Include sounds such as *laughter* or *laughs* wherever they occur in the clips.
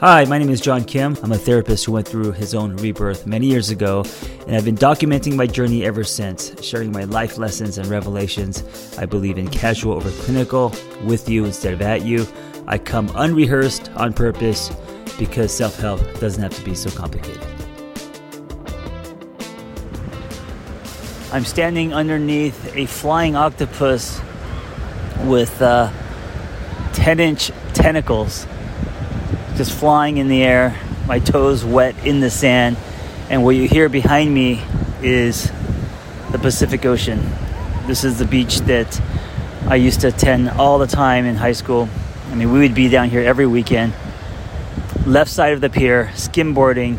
Hi, my name is John Kim. I'm a therapist who went through his own rebirth many years ago, and I've been documenting my journey ever since, sharing my life lessons and revelations. I believe in casual over clinical, with you instead of at you. I come unrehearsed on purpose because self help doesn't have to be so complicated. I'm standing underneath a flying octopus with uh, 10 inch tentacles just flying in the air, my toes wet in the sand, and what you hear behind me is the Pacific Ocean. This is the beach that I used to attend all the time in high school. I mean, we would be down here every weekend. Left side of the pier, skimboarding,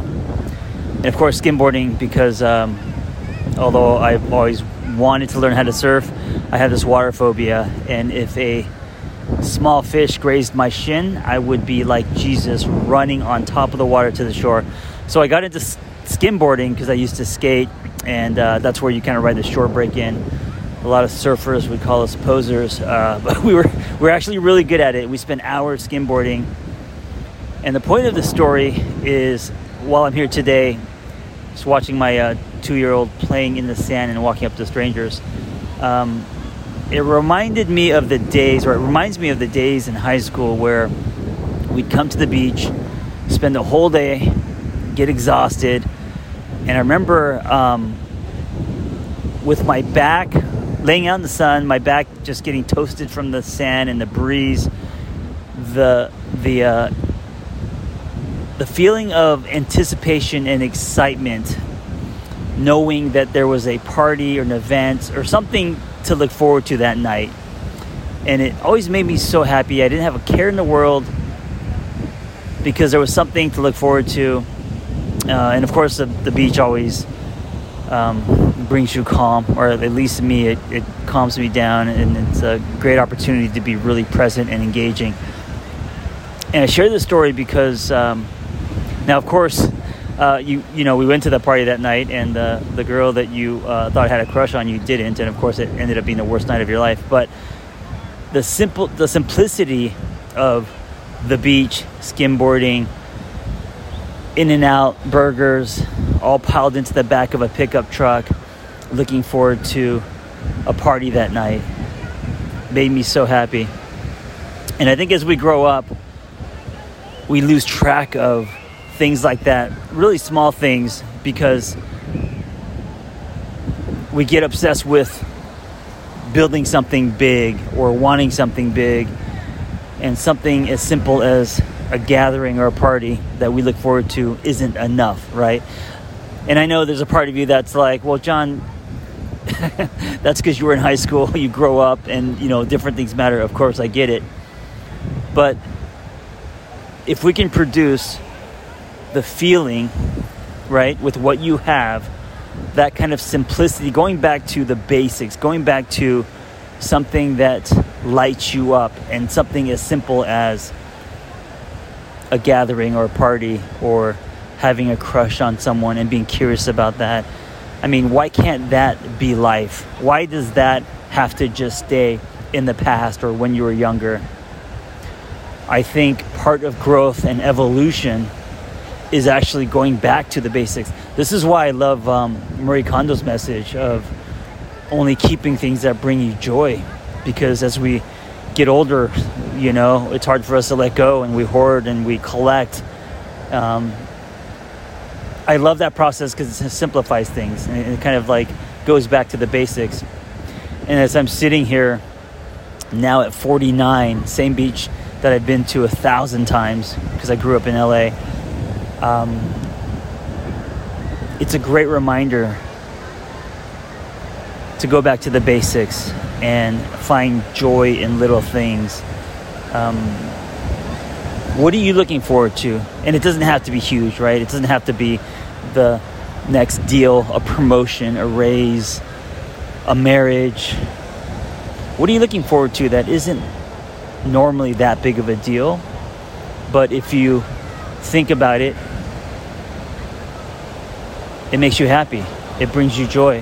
and of course, skimboarding because um, although I've always wanted to learn how to surf, I have this water phobia, and if a small fish grazed my shin, I would be like Jesus running on top of the water to the shore. So I got into skimboarding because I used to skate, and uh, that's where you kind of ride the shore break in. A lot of surfers would call us posers, uh, *laughs* but we were we were actually really good at it. We spent hours skimboarding, and the point of the story is, while I'm here today, just watching my uh, two-year-old playing in the sand and walking up to strangers. Um, it reminded me of the days, or it reminds me of the days in high school where we'd come to the beach, spend the whole day, get exhausted, and I remember um, with my back laying out in the sun, my back just getting toasted from the sand and the breeze, the the uh, the feeling of anticipation and excitement, knowing that there was a party or an event or something to look forward to that night. And it always made me so happy. I didn't have a care in the world because there was something to look forward to. Uh, and of course, the, the beach always um, brings you calm, or at least to me, it, it calms me down. And it's a great opportunity to be really present and engaging. And I share this story because um, now, of course, uh, you you know we went to the party that night, and uh, the girl that you uh, thought had a crush on you didn't, and of course it ended up being the worst night of your life. But the simple the simplicity of the beach, skimboarding, in and out burgers, all piled into the back of a pickup truck, looking forward to a party that night, made me so happy. And I think as we grow up, we lose track of things like that, really small things, because we get obsessed with building something big or wanting something big, and something as simple as a gathering or a party that we look forward to isn't enough, right? And I know there's a part of you that's like, well, John, *laughs* that's because you were in high school, *laughs* you grow up, and you know different things matter. Of course, I get it, but if we can produce the feeling, right, with what you have, that kind of simplicity, going back to the basics, going back to something that lights you up and something as simple as a gathering or a party or having a crush on someone and being curious about that. I mean, why can't that be life? Why does that have to just stay in the past or when you were younger? I think part of growth and evolution is actually going back to the basics. This is why I love um, Marie Kondo's message of only keeping things that bring you joy. Because as we get older, you know, it's hard for us to let go and we hoard and we collect. Um, I love that process because it simplifies things and it kind of like goes back to the basics. And as I'm sitting here now at 49, same beach that I've been to a thousand times because I grew up in LA um, it's a great reminder to go back to the basics and find joy in little things. Um, what are you looking forward to? And it doesn't have to be huge, right? It doesn't have to be the next deal, a promotion, a raise, a marriage. What are you looking forward to that isn't normally that big of a deal? But if you think about it it makes you happy. It brings you joy.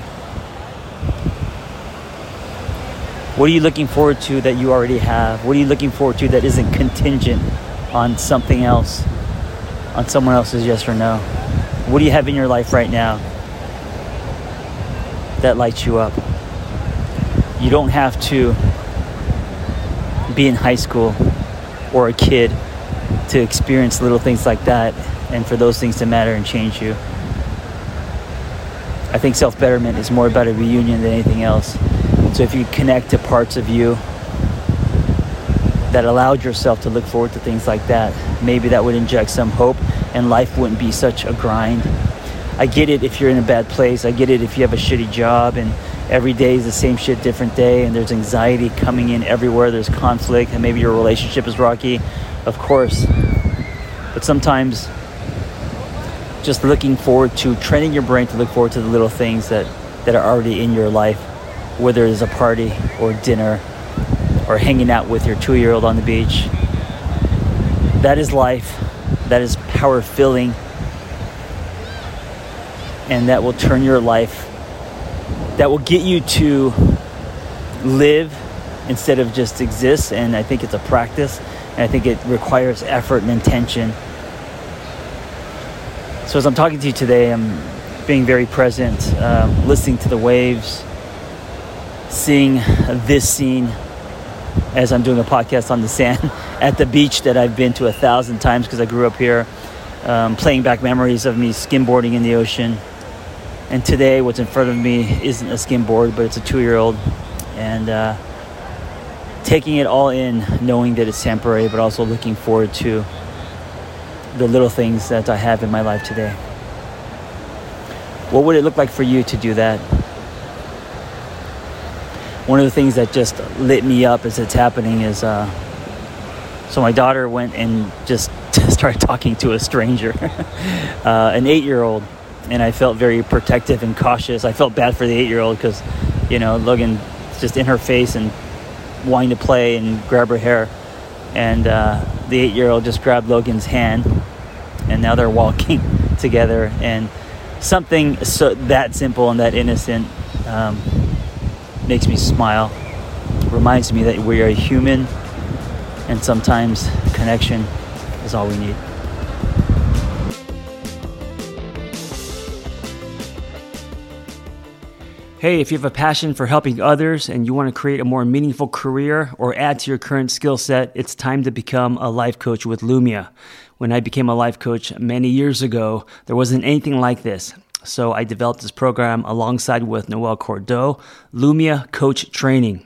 What are you looking forward to that you already have? What are you looking forward to that isn't contingent on something else? on someone else's yes or no. What do you have in your life right now that lights you up? You don't have to be in high school or a kid to experience little things like that and for those things to matter and change you. I think self betterment is more about a reunion than anything else. So if you connect to parts of you that allowed yourself to look forward to things like that, maybe that would inject some hope and life wouldn't be such a grind. I get it if you're in a bad place. I get it if you have a shitty job and every day is the same shit, different day, and there's anxiety coming in everywhere. There's conflict, and maybe your relationship is rocky. Of course. But sometimes just looking forward to training your brain to look forward to the little things that, that are already in your life, whether it's a party or dinner or hanging out with your two year old on the beach. That is life. That is power filling. And that will turn your life, that will get you to live instead of just exist. And I think it's a practice. And I think it requires effort and intention. So as I'm talking to you today, I'm being very present, um, listening to the waves, seeing this scene as I'm doing a podcast on the sand *laughs* at the beach that I've been to a thousand times because I grew up here, um, playing back memories of me skimboarding in the ocean. And today, what's in front of me isn't a skimboard, but it's a two year old. And uh, taking it all in, knowing that it's temporary, but also looking forward to the little things that I have in my life today. What would it look like for you to do that? One of the things that just lit me up as it's happening is uh, so my daughter went and just *laughs* started talking to a stranger, *laughs* uh, an eight year old, and I felt very protective and cautious. I felt bad for the eight year old because, you know, Logan just in her face and wanting to play and grab her hair. And uh, the eight year old just grabbed Logan's hand, and now they're walking *laughs* together. And something so that simple and that innocent um, makes me smile. Reminds me that we are human, and sometimes connection is all we need. Hey, if you have a passion for helping others and you want to create a more meaningful career or add to your current skill set, it's time to become a life coach with Lumia. When I became a life coach many years ago, there wasn't anything like this. So I developed this program alongside with Noelle Cordeaux, Lumia Coach Training